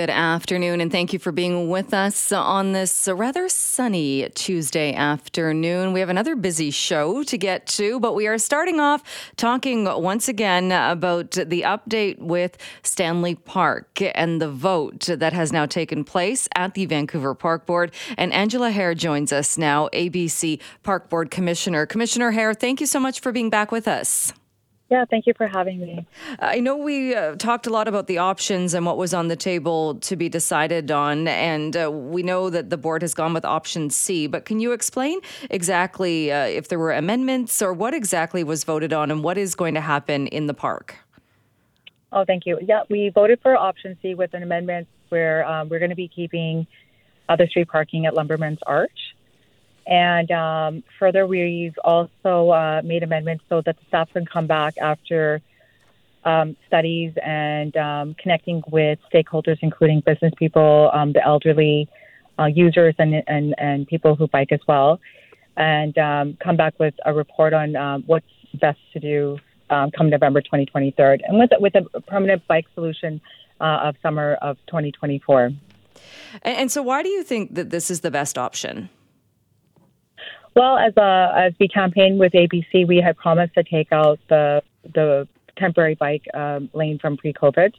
Good afternoon, and thank you for being with us on this rather sunny Tuesday afternoon. We have another busy show to get to, but we are starting off talking once again about the update with Stanley Park and the vote that has now taken place at the Vancouver Park Board. And Angela Haer joins us now, ABC Park Board Commissioner. Commissioner Haer, thank you so much for being back with us. Yeah, thank you for having me. I know we uh, talked a lot about the options and what was on the table to be decided on, and uh, we know that the board has gone with option C. But can you explain exactly uh, if there were amendments or what exactly was voted on and what is going to happen in the park? Oh, thank you. Yeah, we voted for option C with an amendment where um, we're going to be keeping other street parking at Lumberman's Arch. And um, further, we've also uh, made amendments so that the staff can come back after um, studies and um, connecting with stakeholders, including business people, um, the elderly, uh, users, and, and, and people who bike as well, and um, come back with a report on um, what's best to do come November 2023, and with, with a permanent bike solution uh, of summer of 2024. And, and so, why do you think that this is the best option? Well, as a, as we campaigned with ABC, we had promised to take out the the temporary bike um, lane from pre-COVID,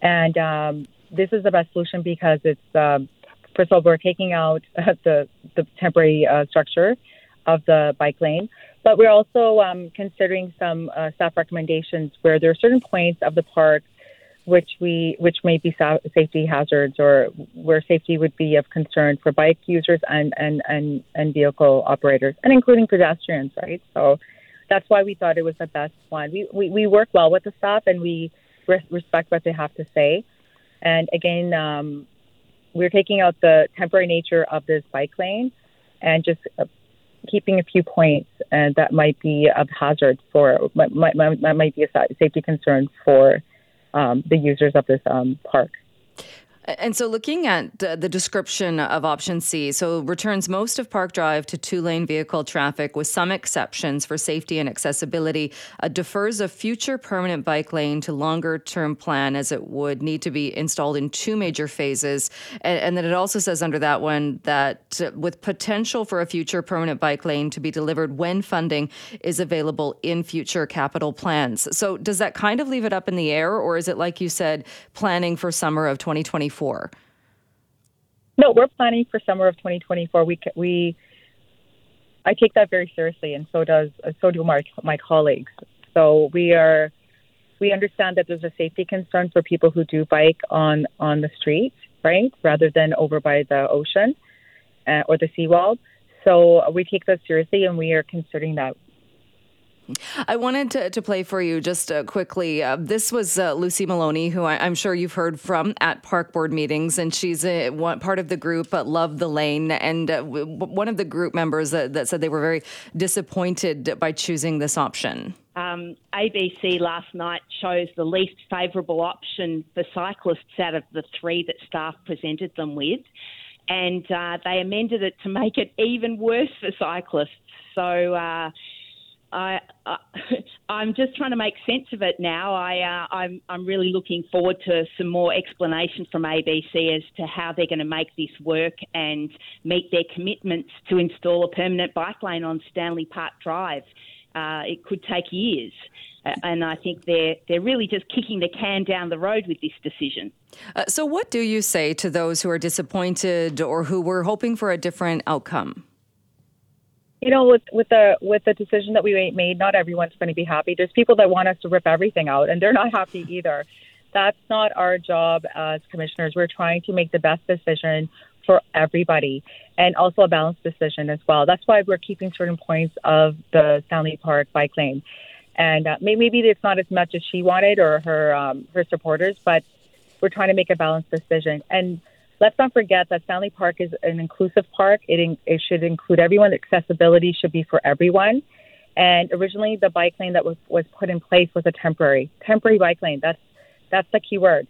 and um, this is the best solution because it's um, first of all we're taking out the the temporary uh, structure of the bike lane, but we're also um, considering some uh, staff recommendations where there are certain points of the park which we which may be safety hazards or where safety would be of concern for bike users and and and, and vehicle operators and including pedestrians right? So that's why we thought it was the best one we we, we work well with the staff and we re- respect what they have to say. And again um, we're taking out the temporary nature of this bike lane and just uh, keeping a few points and that might be of hazard for might, might, might be a safety concern for um, the users of this um, park. And so, looking at the description of option C, so returns most of Park Drive to two lane vehicle traffic with some exceptions for safety and accessibility, uh, defers a future permanent bike lane to longer term plan as it would need to be installed in two major phases. And, and then it also says under that one that uh, with potential for a future permanent bike lane to be delivered when funding is available in future capital plans. So, does that kind of leave it up in the air, or is it like you said, planning for summer of 2024? 2024? No, we're planning for summer of 2024. We we I take that very seriously, and so does so do my my colleagues. So we are we understand that there's a safety concern for people who do bike on on the street, right, rather than over by the ocean uh, or the seawall. So we take that seriously, and we are considering that I wanted to, to play for you just uh, quickly. Uh, this was uh, Lucy Maloney, who I, am sure you've heard from at park board meetings, and she's a, one, part of the group uh, Love the Lane, and uh, w- one of the group members that, that, said they were very disappointed by choosing this option. Um, ABC last night chose the least favourable option for cyclists out of the three that staff presented them with, and uh, they amended it to make it even worse for cyclists. So I, I am just trying to make sense of it now. I uh, I'm I'm really looking forward to some more explanation from ABC as to how they're going to make this work and meet their commitments to install a permanent bike lane on Stanley Park Drive. Uh, it could take years, and I think they're they're really just kicking the can down the road with this decision. Uh, so, what do you say to those who are disappointed or who were hoping for a different outcome? You know, with with the with the decision that we made, not everyone's going to be happy. There's people that want us to rip everything out, and they're not happy either. That's not our job as commissioners. We're trying to make the best decision for everybody, and also a balanced decision as well. That's why we're keeping certain points of the Stanley Park bike lane, and uh, maybe it's not as much as she wanted or her um, her supporters, but we're trying to make a balanced decision and let's not forget that Stanley Park is an inclusive park. It, in, it should include everyone. Accessibility should be for everyone. And originally, the bike lane that was, was put in place was a temporary temporary bike lane. That's that's the key word.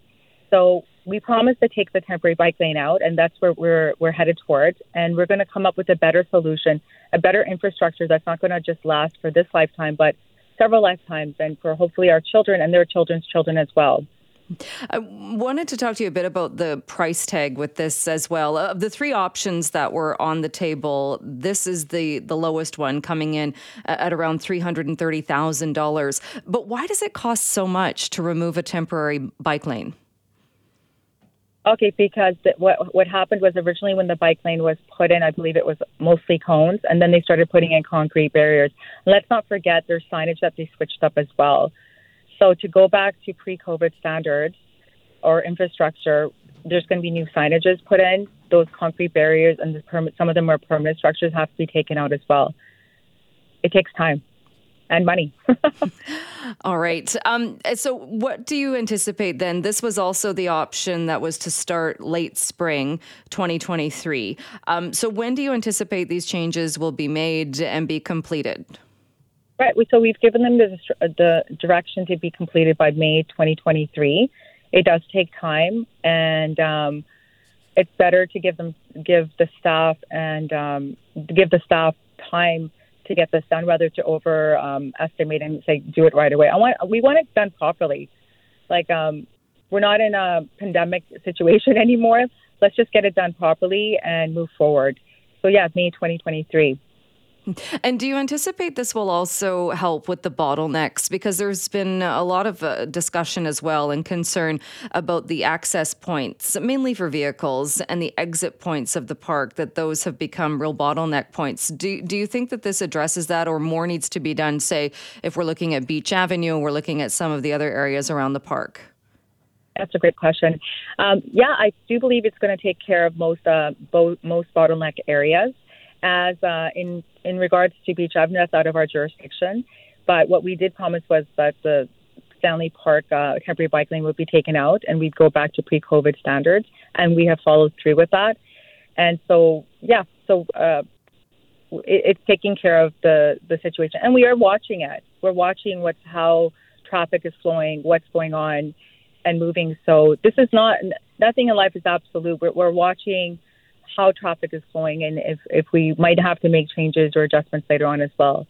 So we promised to take the temporary bike lane out, and that's where we're we're headed towards. And we're going to come up with a better solution, a better infrastructure that's not going to just last for this lifetime, but several lifetimes, and for hopefully our children and their children's children as well. I wanted to talk to you a bit about the price tag with this as well. Of the three options that were on the table, this is the the lowest one, coming in at around three hundred and thirty thousand dollars. But why does it cost so much to remove a temporary bike lane? Okay, because the, what what happened was originally when the bike lane was put in, I believe it was mostly cones, and then they started putting in concrete barriers. Let's not forget there's signage that they switched up as well. So to go back to pre-COVID standards or infrastructure, there's going to be new signages put in. Those concrete barriers and the permit, some of them are permanent structures have to be taken out as well. It takes time and money. All right. Um, so, what do you anticipate then? This was also the option that was to start late spring 2023. Um, so, when do you anticipate these changes will be made and be completed? Right. So, we've given them the, the direction to be completed by May 2023. It does take time, and um, it's better to give them give the staff and um, give the staff time to get this done, rather to over um, and say do it right away. I want we want it done properly. Like um, we're not in a pandemic situation anymore. Let's just get it done properly and move forward. So yeah, May 2023. And do you anticipate this will also help with the bottlenecks? Because there's been a lot of uh, discussion as well and concern about the access points, mainly for vehicles, and the exit points of the park, that those have become real bottleneck points. Do, do you think that this addresses that, or more needs to be done, say, if we're looking at Beach Avenue, we're looking at some of the other areas around the park? That's a great question. Um, yeah, I do believe it's going to take care of most uh, bo- most bottleneck areas as uh, in in regards to Beach Avenue, that's out of our jurisdiction. But what we did promise was that the Stanley Park uh, temporary bike lane would be taken out, and we'd go back to pre-COVID standards, and we have followed through with that. And so, yeah, so uh, it, it's taking care of the the situation, and we are watching it. We're watching what's how traffic is flowing, what's going on, and moving. So this is not nothing in life is absolute. We're, we're watching how traffic is flowing and if, if we might have to make changes or adjustments later on as well.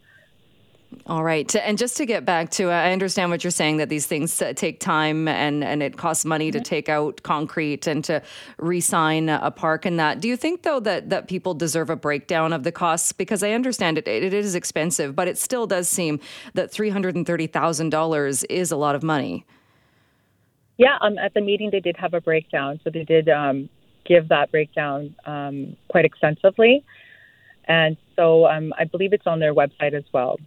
All right. And just to get back to, I understand what you're saying that these things take time and, and it costs money to mm-hmm. take out concrete and to re-sign a park and that. Do you think, though, that, that people deserve a breakdown of the costs? Because I understand it, it is expensive, but it still does seem that $330,000 is a lot of money. Yeah, um, at the meeting they did have a breakdown. So they did um, give that breakdown um, quite extensively. And so um, I believe it's on their website as well.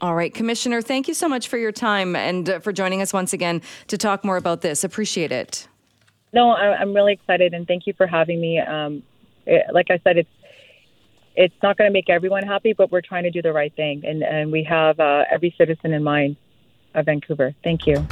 All right, Commissioner, thank you so much for your time and uh, for joining us once again to talk more about this. Appreciate it. No, I, am really excited and thank you for having me. Um, it, like I said, it's it's not going to make everyone happy, but we're trying to do the right thing, and and we have uh, every citizen in mind of Vancouver. Thank you.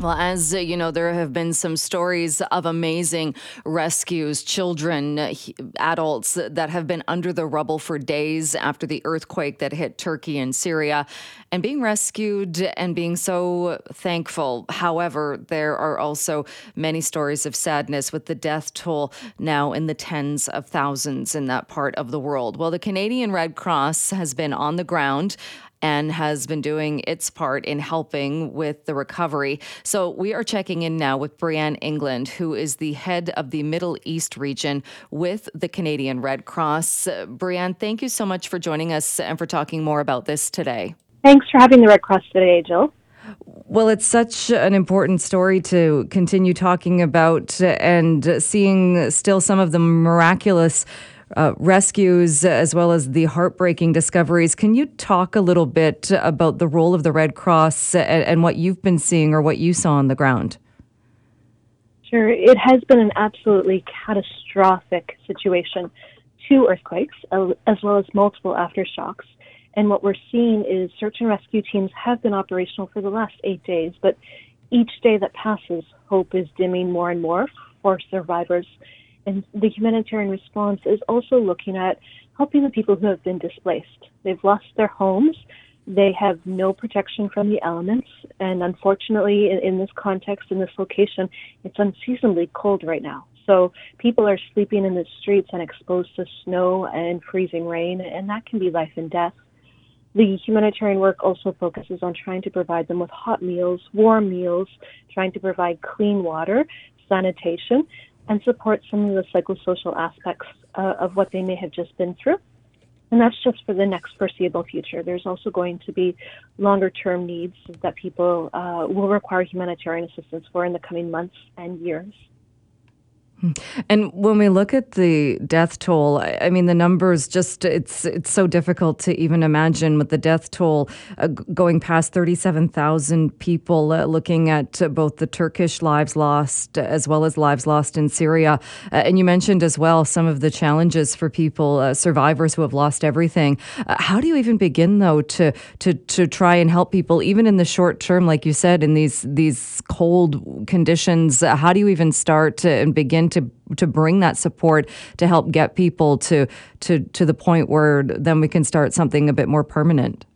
Well, as uh, you know, there have been some stories of amazing rescues, children, uh, adults that have been under the rubble for days after the earthquake that hit Turkey and Syria and being rescued and being so thankful. However, there are also many stories of sadness with the death toll now in the tens of thousands in that part of the world. Well, the Canadian Red Cross has been on the ground and has been doing its part in helping with the recovery. So we are checking in now with Brianne England, who is the head of the Middle East region with the Canadian Red Cross. Uh, Brianne, thank you so much for joining us and for talking more about this today. Thanks for having the Red Cross today, Jill. Well, it's such an important story to continue talking about and seeing still some of the miraculous uh, rescues as well as the heartbreaking discoveries. Can you talk a little bit about the role of the Red Cross and, and what you've been seeing or what you saw on the ground? Sure. It has been an absolutely catastrophic situation. Two earthquakes, as well as multiple aftershocks. And what we're seeing is search and rescue teams have been operational for the last eight days, but each day that passes, hope is dimming more and more for survivors and the humanitarian response is also looking at helping the people who have been displaced. They've lost their homes. They have no protection from the elements. And unfortunately, in, in this context, in this location, it's unseasonably cold right now. So people are sleeping in the streets and exposed to snow and freezing rain, and that can be life and death. The humanitarian work also focuses on trying to provide them with hot meals, warm meals, trying to provide clean water, sanitation, and support some of the psychosocial aspects uh, of what they may have just been through. And that's just for the next foreseeable future. There's also going to be longer term needs that people uh, will require humanitarian assistance for in the coming months and years. And when we look at the death toll, I mean, the numbers just, it's it's so difficult to even imagine with the death toll uh, going past 37,000 people, uh, looking at uh, both the Turkish lives lost as well as lives lost in Syria. Uh, and you mentioned as well some of the challenges for people, uh, survivors who have lost everything. Uh, how do you even begin, though, to, to, to try and help people, even in the short term, like you said, in these, these cold conditions? how do you even start and begin to to bring that support to help get people to to to the point where then we can start something a bit more permanent?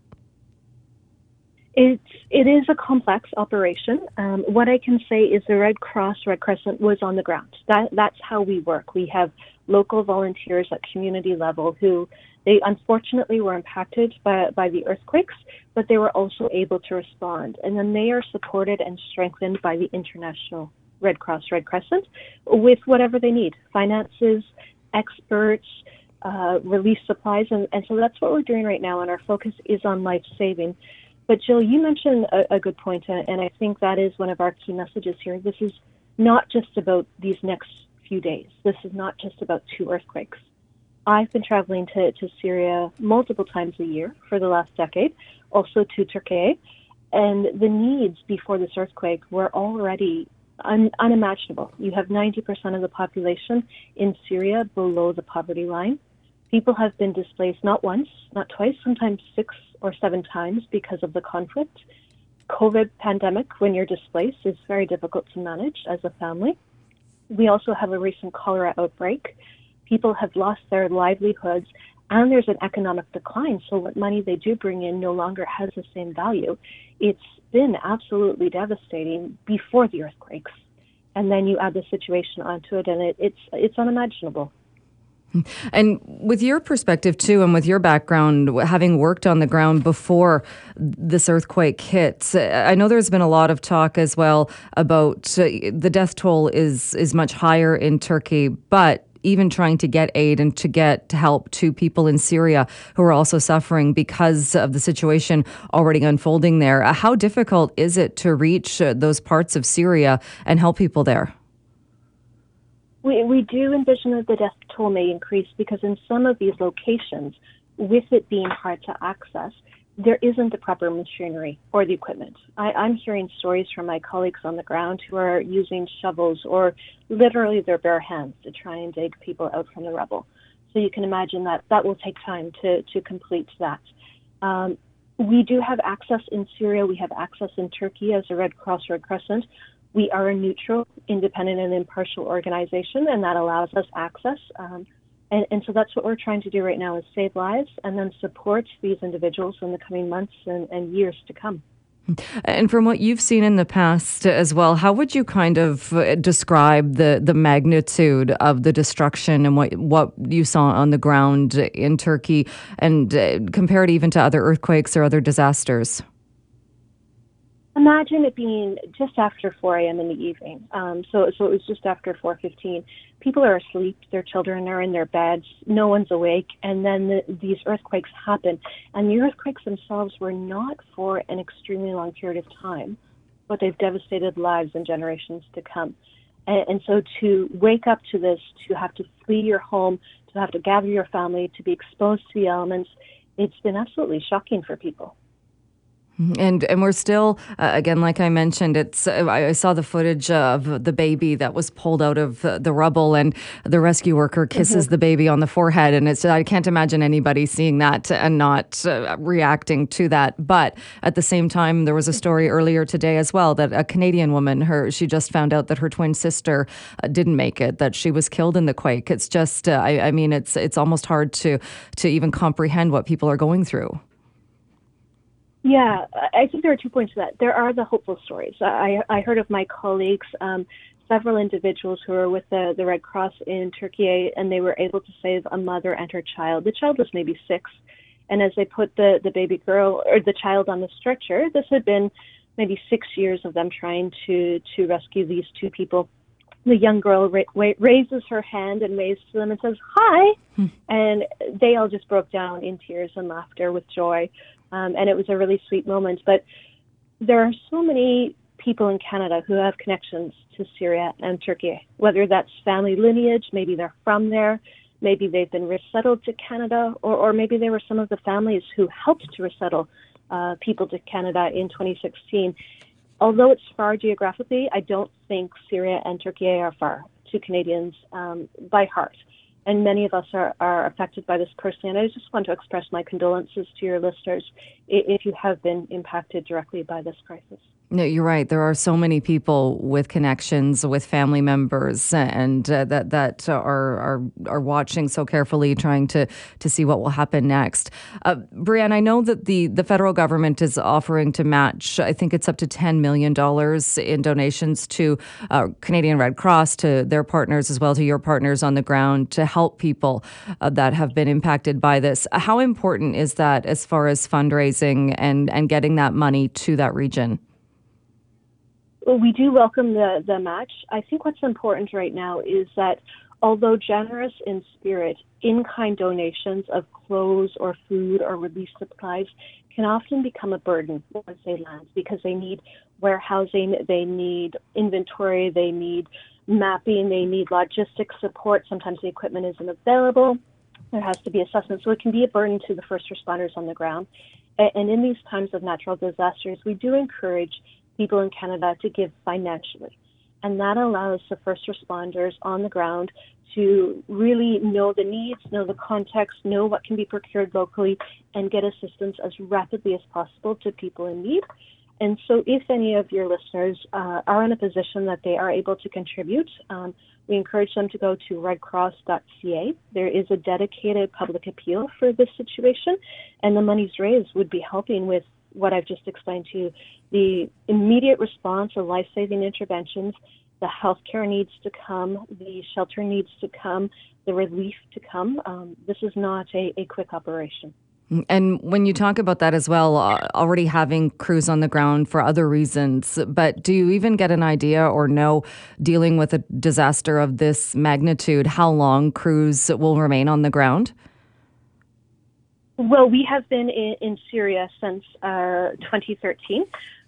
It's it is a complex operation. Um, what I can say is the Red Cross, Red Crescent was on the ground. That that's how we work. We have local volunteers at community level who they unfortunately were impacted by, by the earthquakes, but they were also able to respond. And then they are supported and strengthened by the international Red Cross, Red Crescent with whatever they need finances, experts, uh, relief supplies. And, and so that's what we're doing right now. And our focus is on life saving. But Jill, you mentioned a, a good point, and I think that is one of our key messages here. This is not just about these next few days. This is not just about two earthquakes. I've been traveling to, to Syria multiple times a year for the last decade, also to Turkey. And the needs before this earthquake were already un- unimaginable. You have 90% of the population in Syria below the poverty line. People have been displaced not once, not twice, sometimes six or seven times because of the conflict. COVID pandemic, when you're displaced, is very difficult to manage as a family. We also have a recent cholera outbreak. People have lost their livelihoods and there's an economic decline. So what money they do bring in no longer has the same value. It's been absolutely devastating before the earthquakes, and then you add the situation onto it, and it, it's it's unimaginable. And with your perspective too, and with your background, having worked on the ground before this earthquake hit, I know there's been a lot of talk as well about uh, the death toll is is much higher in Turkey, but even trying to get aid and to get help to people in Syria who are also suffering because of the situation already unfolding there. Uh, how difficult is it to reach uh, those parts of Syria and help people there? We, we do envision that the death toll may increase because in some of these locations, with it being hard to access, there isn't the proper machinery or the equipment. I, I'm hearing stories from my colleagues on the ground who are using shovels or literally their bare hands to try and dig people out from the rubble. So you can imagine that that will take time to, to complete that. Um, we do have access in Syria. We have access in Turkey as a Red Cross Red Crescent. We are a neutral, independent, and impartial organization, and that allows us access. Um, and, and so that's what we're trying to do right now is save lives and then support these individuals in the coming months and, and years to come. And from what you've seen in the past as well, how would you kind of uh, describe the, the magnitude of the destruction and what, what you saw on the ground in Turkey and uh, compare it even to other earthquakes or other disasters? Imagine it being just after 4 a.m. in the evening. Um, so, so it was just after 4:15. People are asleep. Their children are in their beds. No one's awake, and then the, these earthquakes happen. And the earthquakes themselves were not for an extremely long period of time, but they've devastated lives and generations to come. And, and so, to wake up to this, to have to flee your home, to have to gather your family, to be exposed to the elements, it's been absolutely shocking for people. And and we're still uh, again, like I mentioned, it's uh, I saw the footage of the baby that was pulled out of the rubble, and the rescue worker kisses mm-hmm. the baby on the forehead, and it's I can't imagine anybody seeing that and not uh, reacting to that. But at the same time, there was a story earlier today as well that a Canadian woman, her she just found out that her twin sister uh, didn't make it, that she was killed in the quake. It's just, uh, I, I mean, it's it's almost hard to to even comprehend what people are going through. Yeah, I think there are two points to that. There are the hopeful stories. I, I heard of my colleagues, um, several individuals who were with the, the Red Cross in Turkey, and they were able to save a mother and her child. The child was maybe six, And as they put the, the baby girl or the child on the stretcher, this had been maybe six years of them trying to, to rescue these two people. The young girl ra- ra- raises her hand and waves to them and says, Hi. Hmm. And they all just broke down in tears and laughter with joy. Um, and it was a really sweet moment. But there are so many people in Canada who have connections to Syria and Turkey, whether that's family lineage, maybe they're from there, maybe they've been resettled to Canada, or, or maybe they were some of the families who helped to resettle uh, people to Canada in 2016. Although it's far geographically, I don't think Syria and Turkey are far to Canadians um, by heart. And many of us are, are affected by this personally. And I just want to express my condolences to your listeners if you have been impacted directly by this crisis. No, you're right. There are so many people with connections with family members, and uh, that that are are are watching so carefully, trying to to see what will happen next. Uh, Brianne, I know that the the federal government is offering to match. I think it's up to ten million dollars in donations to uh, Canadian Red Cross, to their partners as well, to your partners on the ground to help people uh, that have been impacted by this. How important is that as far as fundraising and and getting that money to that region? Well, we do welcome the, the match. I think what's important right now is that although generous in spirit, in kind donations of clothes or food or relief supplies can often become a burden once they land because they need warehousing, they need inventory, they need mapping, they need logistics support. Sometimes the equipment isn't available. There has to be assessment. So it can be a burden to the first responders on the ground. And in these times of natural disasters, we do encourage people in Canada to give financially. And that allows the first responders on the ground to really know the needs, know the context, know what can be procured locally, and get assistance as rapidly as possible to people in need. And so, if any of your listeners uh, are in a position that they are able to contribute, um, we encourage them to go to redcross.ca. There is a dedicated public appeal for this situation, and the monies raised would be helping with what I've just explained to you the immediate response or life saving interventions, the healthcare needs to come, the shelter needs to come, the relief to come. Um, this is not a, a quick operation. And when you talk about that as well, uh, already having crews on the ground for other reasons, but do you even get an idea or know, dealing with a disaster of this magnitude, how long crews will remain on the ground? Well, we have been in, in Syria since uh, 2013.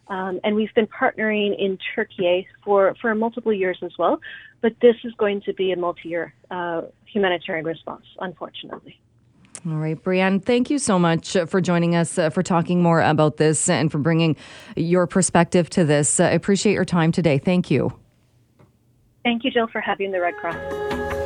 Um, and we've been partnering in Turkey for, for multiple years as well. But this is going to be a multi year uh, humanitarian response, unfortunately. All right, Brianne, thank you so much for joining us, uh, for talking more about this, and for bringing your perspective to this. Uh, I appreciate your time today. Thank you. Thank you, Jill, for having the Red Cross.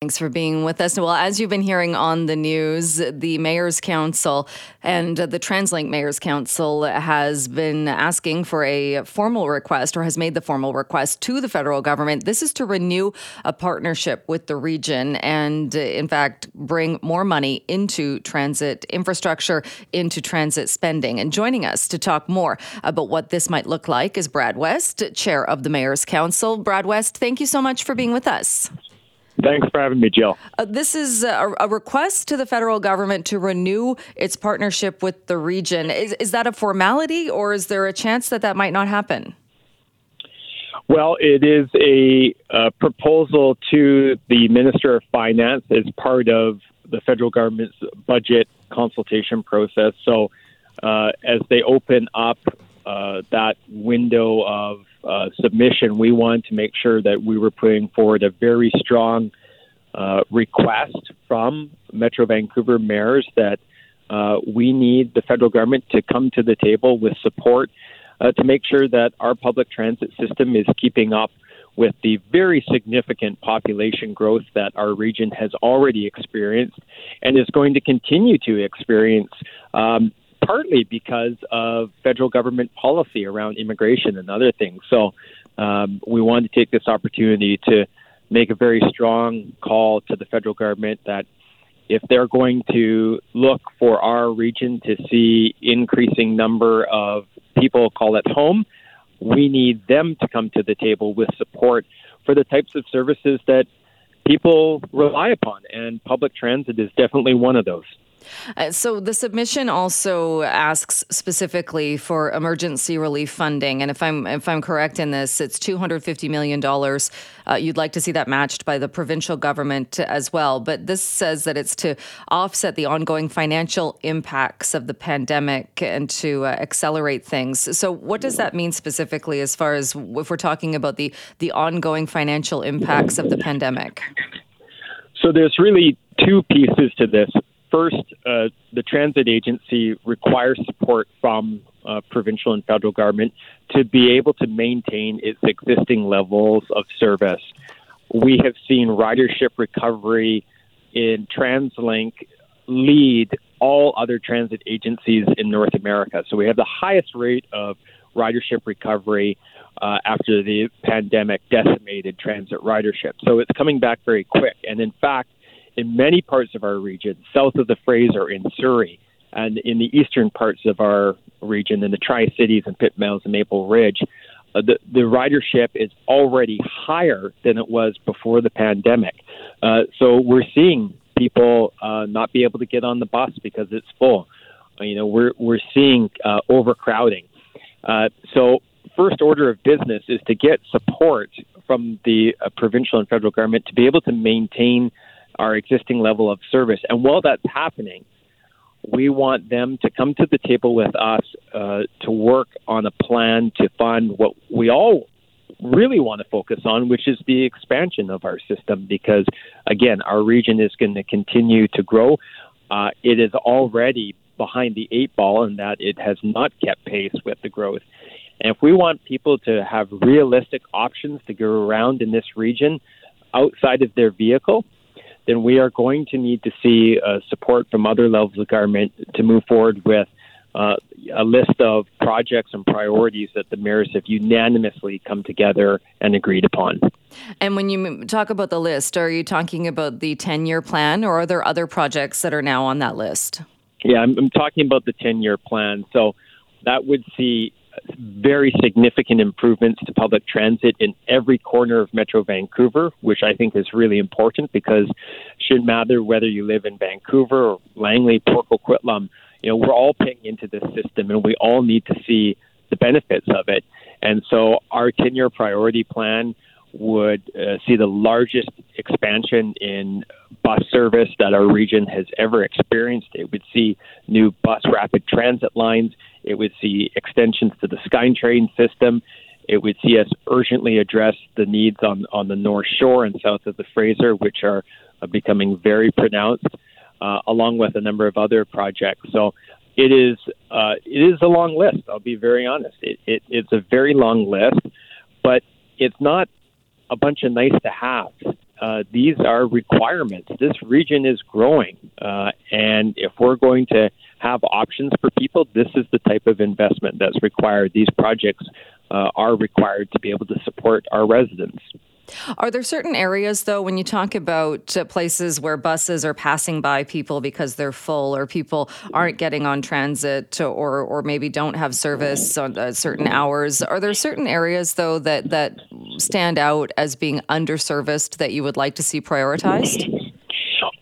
Thanks for being with us. Well, as you've been hearing on the news, the Mayor's Council and the TransLink Mayor's Council has been asking for a formal request or has made the formal request to the federal government. This is to renew a partnership with the region and, in fact, bring more money into transit infrastructure, into transit spending. And joining us to talk more about what this might look like is Brad West, Chair of the Mayor's Council. Brad West, thank you so much for being with us. Thanks for having me, Jill. Uh, this is a, a, request to the federal government to renew its partnership with the region. Is, is that a formality, or is there a chance that that might not happen? Well, it is a, a proposal to the Minister of Finance as part of the federal government's budget consultation process. So, uh, as they open up uh, that window of uh, submission, we wanted to make sure that we were putting forward a very strong uh, request from Metro Vancouver mayors that uh, we need the federal government to come to the table with support uh, to make sure that our public transit system is keeping up with the very significant population growth that our region has already experienced and is going to continue to experience um, partly because of federal government policy around immigration and other things. So um, we wanted to take this opportunity to make a very strong call to the federal government that if they're going to look for our region to see increasing number of people call it home, we need them to come to the table with support for the types of services that people rely upon, and public transit is definitely one of those. Uh, so the submission also asks specifically for emergency relief funding, and if I'm if I'm correct in this, it's 250 million dollars. Uh, you'd like to see that matched by the provincial government as well, but this says that it's to offset the ongoing financial impacts of the pandemic and to uh, accelerate things. So what does that mean specifically, as far as if we're talking about the the ongoing financial impacts of the pandemic? So there's really two pieces to this. First, uh, the transit agency requires support from uh, provincial and federal government to be able to maintain its existing levels of service. We have seen ridership recovery in TransLink lead all other transit agencies in North America. So we have the highest rate of ridership recovery uh, after the pandemic decimated transit ridership. So it's coming back very quick. And in fact, in many parts of our region, south of the Fraser in Surrey, and in the eastern parts of our region, in the Tri Cities and Pitt Meadows and Maple Ridge, uh, the, the ridership is already higher than it was before the pandemic. Uh, so we're seeing people uh, not be able to get on the bus because it's full. Uh, you know, we're we're seeing uh, overcrowding. Uh, so first order of business is to get support from the provincial and federal government to be able to maintain our existing level of service. And while that's happening, we want them to come to the table with us uh, to work on a plan to fund what we all really want to focus on, which is the expansion of our system. Because again, our region is going to continue to grow. Uh, it is already behind the eight ball in that it has not kept pace with the growth. And if we want people to have realistic options to go around in this region outside of their vehicle, then we are going to need to see uh, support from other levels of government to move forward with uh, a list of projects and priorities that the mayors have unanimously come together and agreed upon. And when you talk about the list, are you talking about the 10 year plan or are there other projects that are now on that list? Yeah, I'm, I'm talking about the 10 year plan. So that would see very significant improvements to public transit in every corner of Metro Vancouver, which I think is really important because it shouldn't matter whether you live in Vancouver or Langley, Port Coquitlam, you know, we're all paying into this system and we all need to see the benefits of it. And so our 10 year priority plan would uh, see the largest expansion in bus service that our region has ever experienced. It would see new bus rapid transit lines. It would see extensions to the SkyTrain system. It would see us urgently address the needs on, on the North Shore and south of the Fraser, which are uh, becoming very pronounced, uh, along with a number of other projects. So it is uh, it is a long list. I'll be very honest. It, it, it's a very long list, but it's not a bunch of nice to haves. Uh, these are requirements. This region is growing, uh, and if we're going to have options for people, this is the type of investment that's required. These projects uh, are required to be able to support our residents. Are there certain areas, though, when you talk about uh, places where buses are passing by people because they're full, or people aren't getting on transit, or or maybe don't have service on uh, certain hours? Are there certain areas, though, that that stand out as being underserviced that you would like to see prioritized?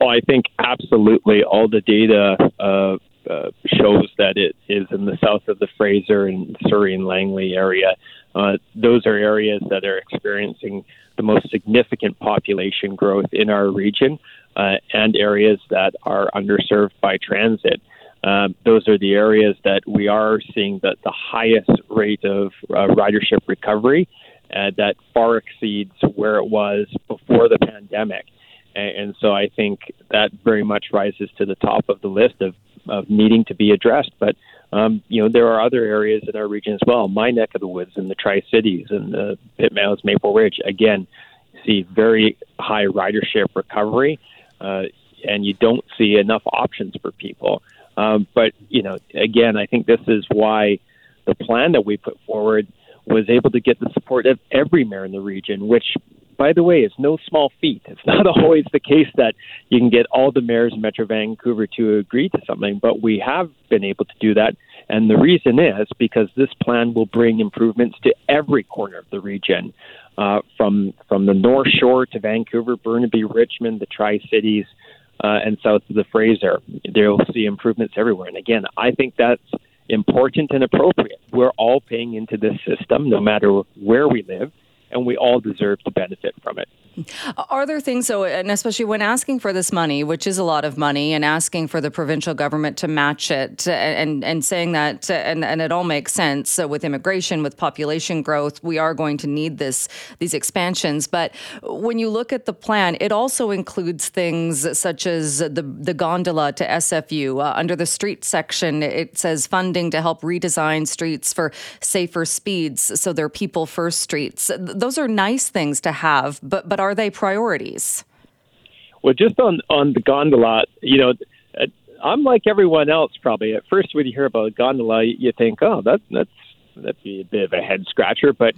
Oh, I think absolutely. All the data uh, uh, shows that it is in the south of the Fraser and Surrey and Langley area. Uh, those are areas that are experiencing the most significant population growth in our region uh, and areas that are underserved by transit. Uh, those are the areas that we are seeing the, the highest rate of uh, ridership recovery uh, that far exceeds where it was before the pandemic. And, and so I think that very much rises to the top of the list of, of needing to be addressed. But um, you know, there are other areas in our region as well. My neck of the woods in the Tri Cities and the Meadows, Maple Ridge. Again, see very high ridership recovery, uh, and you don't see enough options for people. Um, but you know, again, I think this is why the plan that we put forward was able to get the support of every mayor in the region, which by the way, is no small feat. It's not always the case that you can get all the mayors in Metro Vancouver to agree to something, but we have been able to do that. And the reason is because this plan will bring improvements to every corner of the region. uh, from from the North Shore to Vancouver, Burnaby, Richmond, the Tri Cities, uh, and south of the Fraser. They'll see improvements everywhere. And again, I think that's important and appropriate. We're all paying into this system, no matter where we live, and we all deserve to benefit from it. Are there things, though, and especially when asking for this money, which is a lot of money, and asking for the provincial government to match it, and and saying that, and, and it all makes sense so with immigration, with population growth, we are going to need this these expansions. But when you look at the plan, it also includes things such as the the gondola to SFU uh, under the street section. It says funding to help redesign streets for safer speeds, so they're people first streets. Those are nice things to have, but but are they priorities? Well, just on on the gondola, you know, uh, I'm like everyone else probably. At first, when you hear about a gondola, you think, oh, that that's that'd be a bit of a head scratcher. But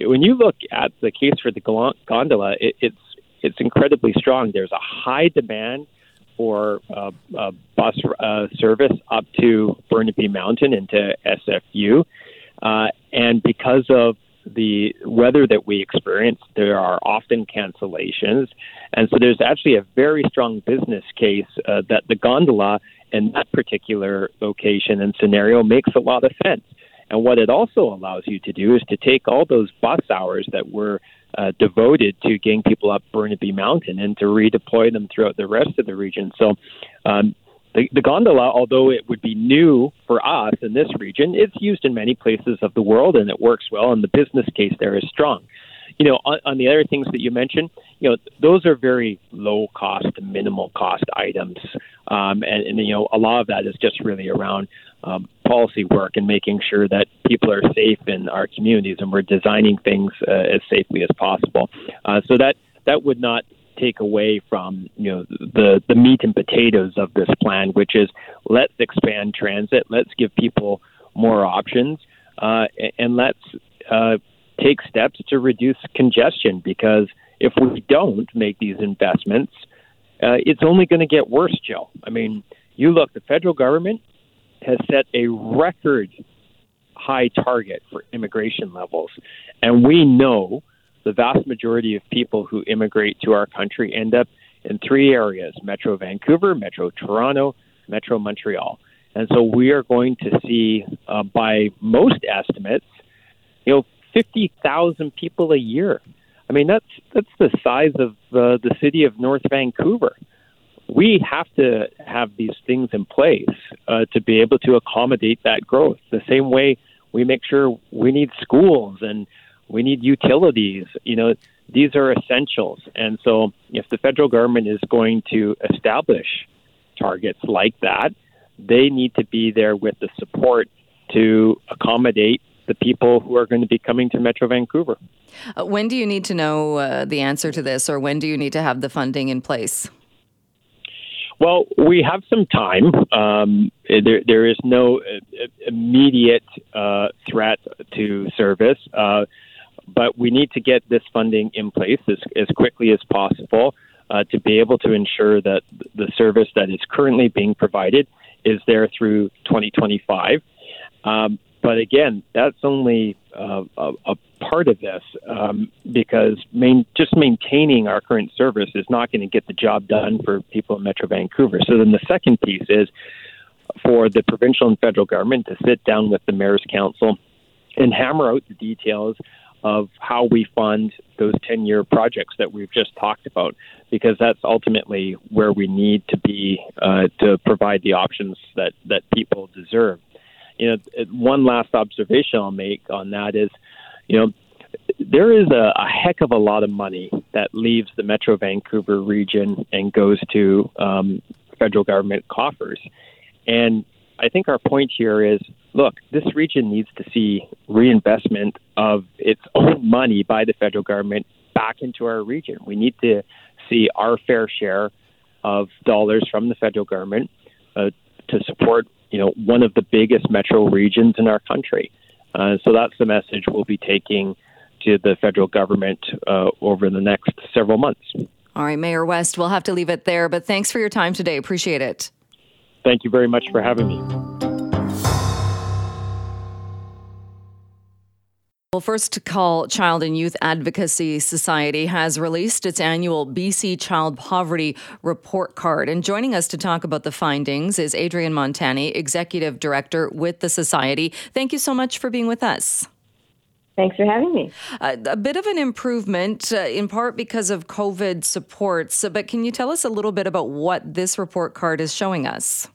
when you look at the case for the gondola, it, it's it's incredibly strong. There's a high demand for uh, bus uh, service up to Burnaby Mountain into SFU, uh, and because of the weather that we experience, there are often cancellations. And so there's actually a very strong business case uh, that the gondola in that particular location and scenario makes a lot of sense. And what it also allows you to do is to take all those bus hours that were uh, devoted to getting people up Burnaby Mountain and to redeploy them throughout the rest of the region. So um, the, the gondola, although it would be new for us in this region, it's used in many places of the world and it works well, and the business case there is strong. You know, on, on the other things that you mentioned, you know, those are very low cost, minimal cost items, um, and, and you know, a lot of that is just really around um, policy work and making sure that people are safe in our communities, and we're designing things uh, as safely as possible. Uh, so that that would not take away from you know the the meat and potatoes of this plan, which is let's expand transit, let's give people more options, uh, and let's uh, take steps to reduce congestion. Because if we don't make these investments, uh, it's only going to get worse, Joe. I mean, you look, the federal government has set a record high target for immigration levels, and we know the vast majority of people who immigrate to our country end up in three areas Metro Vancouver, Metro Toronto, Metro Montreal. And so we are going to see, uh, by most estimates, you know, 50,000 people a year. I mean, that's that's the size of uh, the city of North Vancouver. We have to have these things in place uh, to be able to accommodate that growth. The same way we make sure we need schools and we need utilities. You know, these are essentials. And so, if the federal government is going to establish targets like that, they need to be there with the support to accommodate the people who are going to be coming to Metro Vancouver. Uh, when do you need to know uh, the answer to this, or when do you need to have the funding in place? Well, we have some time. Um, there, there is no uh, immediate uh, threat to service. But we need to get this funding in place as, as quickly as possible uh, to be able to ensure that the service that is currently being provided is there through 2025. Um, but again, that's only uh, a, a, part of this um, because main, just maintaining our current service is not going to get the job done for people in Metro Vancouver. So then the second piece is for the provincial and federal government to sit down with the Mayor's Council and hammer out the details of how we fund those 10 year projects that we've just talked about, because that's ultimately where we need to be uh, to provide the options that, that people deserve. You know, one last observation I'll make on that is, you know, there is a, a heck of a lot of money that leaves the Metro Vancouver region and goes to um, federal government coffers. And I think our point here is look, this region needs to see reinvestment of its own money by the federal government back into our region. We need to see our fair share of dollars from the federal government uh, to support, you know, one of the biggest metro regions in our country. Uh, so that's the message we'll be taking to the federal government uh, over the next several months. All right, Mayor West, we'll have to leave it there, but thanks for your time today. Appreciate it. Thank you very much for having me. Well, First Call Child and Youth Advocacy Society has released its annual BC Child Poverty Report Card. And joining us to talk about the findings is Adrienne Montani, Executive Director with the Society. Thank you so much for being with us. Thanks for having me. Uh, a bit of an improvement, uh, in part because of COVID supports. But can you tell us a little bit about what this report card is showing us?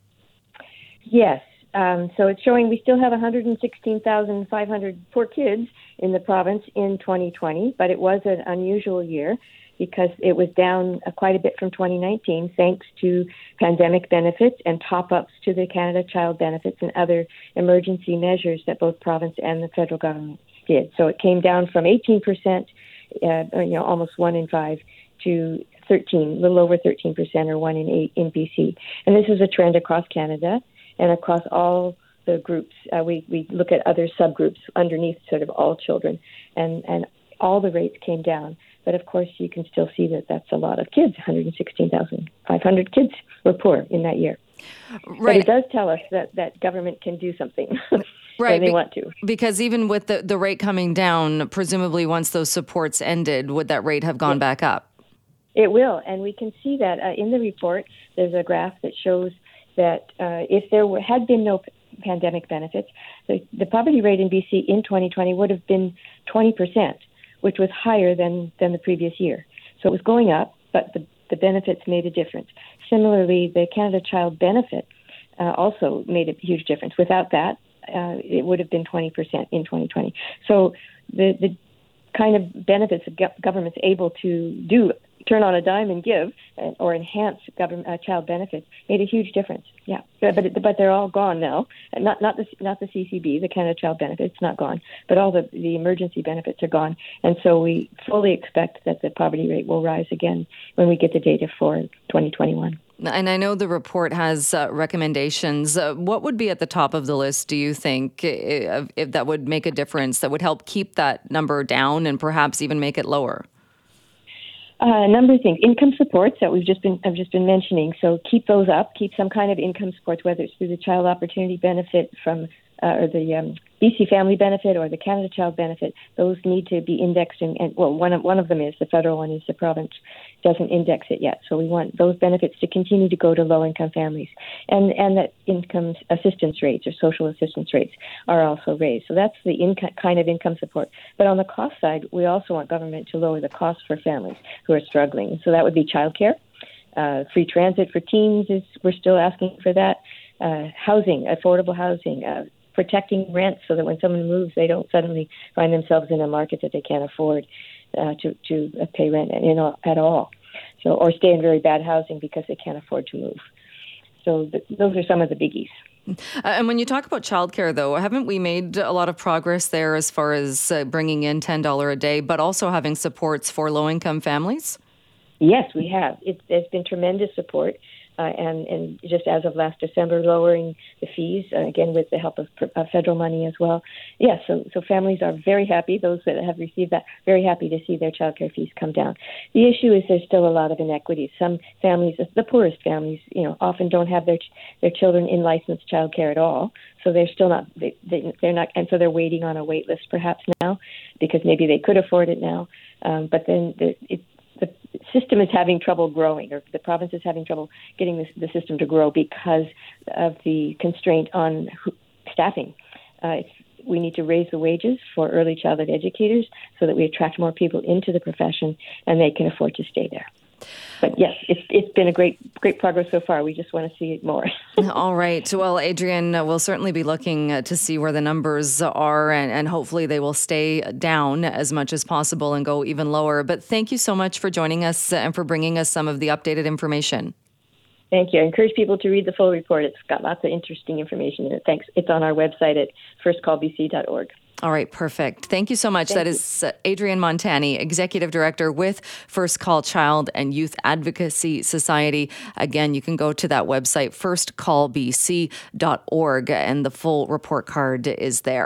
Yes. Um, so it's showing we still have 116,500 poor kids in the province in 2020, but it was an unusual year because it was down uh, quite a bit from 2019 thanks to pandemic benefits and top ups to the Canada Child Benefits and other emergency measures that both province and the federal government did. So it came down from 18%, uh, or, you know, almost one in five, to 13, a little over 13%, or one in eight in BC. And this is a trend across Canada and across all the groups. Uh, we, we look at other subgroups underneath sort of all children, and, and all the rates came down. But of course, you can still see that that's a lot of kids. 116,500 kids were poor in that year. Right. But it does tell us that, that government can do something. right. when they Be- want to. Because even with the, the rate coming down, presumably once those supports ended, would that rate have gone back up? It will, and we can see that uh, in the report. There's a graph that shows that uh, if there were, had been no pandemic benefits, the, the poverty rate in BC in 2020 would have been 20 percent, which was higher than than the previous year. So it was going up, but the the benefits made a difference. Similarly, the Canada Child Benefit uh, also made a huge difference. Without that, uh, it would have been 20% in 2020. So the, the kind of benefits that government's able to do turn on a dime and give uh, or enhance government uh, child benefits made a huge difference. Yeah, but but, but they're all gone now. Not not the not the CCB, the Canada Child Benefit, it's not gone, but all the the emergency benefits are gone, and so we fully expect that the poverty rate will rise again when we get the data for 2021. And I know the report has uh, recommendations. Uh, what would be at the top of the list, do you think, if, if that would make a difference, that would help keep that number down and perhaps even make it lower? Uh, a number of things. Income supports that we've just been I've just been mentioning. So keep those up. Keep some kind of income supports, whether it's through the Child Opportunity Benefit from uh, or the um, BC Family Benefit or the Canada Child Benefit. Those need to be indexed, and, and well, one of one of them is the federal one is the province doesn't index it yet. So we want those benefits to continue to go to low income families, and and that income assistance rates or social assistance rates are also raised. So that's the income kind of income support. But on the cost side, we also want government to lower the costs for families who are struggling. So that would be childcare. Uh, free transit for teens is we're still asking for that. Uh, housing, affordable housing, uh, protecting rents so that when someone moves, they don't suddenly find themselves in a market that they can't afford uh, to to pay rent in, at all. So or stay in very bad housing because they can't afford to move. So th- those are some of the biggies. Uh, and when you talk about childcare, though, haven't we made a lot of progress there as far as uh, bringing in ten dollar a day, but also having supports for low income families? Yes, we have. It, there's been tremendous support uh, and, and just as of last December, lowering the fees uh, again with the help of uh, federal money as well. Yes, yeah, so so families are very happy. Those that have received that very happy to see their childcare fees come down. The issue is there's still a lot of inequities. Some families, the poorest families, you know, often don't have their their children in licensed childcare at all. So they're still not they, they they're not, and so they're waiting on a wait list perhaps now because maybe they could afford it now. Um, but then the, it, the system is having trouble growing, or the province is having trouble getting the, the system to grow because of the constraint on staffing. Uh, we need to raise the wages for early childhood educators so that we attract more people into the profession and they can afford to stay there but yes, it's it's been a great great progress so far. We just want to see it more. All right. Well, Adrienne, uh, we'll certainly be looking uh, to see where the numbers are, and, and hopefully they will stay down as much as possible and go even lower. But thank you so much for joining us and for bringing us some of the updated information. Thank you. I encourage people to read the full report. It's got lots of interesting information in it. Thanks. It's on our website at firstcallbc.org. All right, perfect. Thank you so much. Thank that you. is uh, Adrienne Montani, Executive Director with First Call Child and Youth Advocacy Society. Again, you can go to that website, firstcallbc.org, and the full report card is there.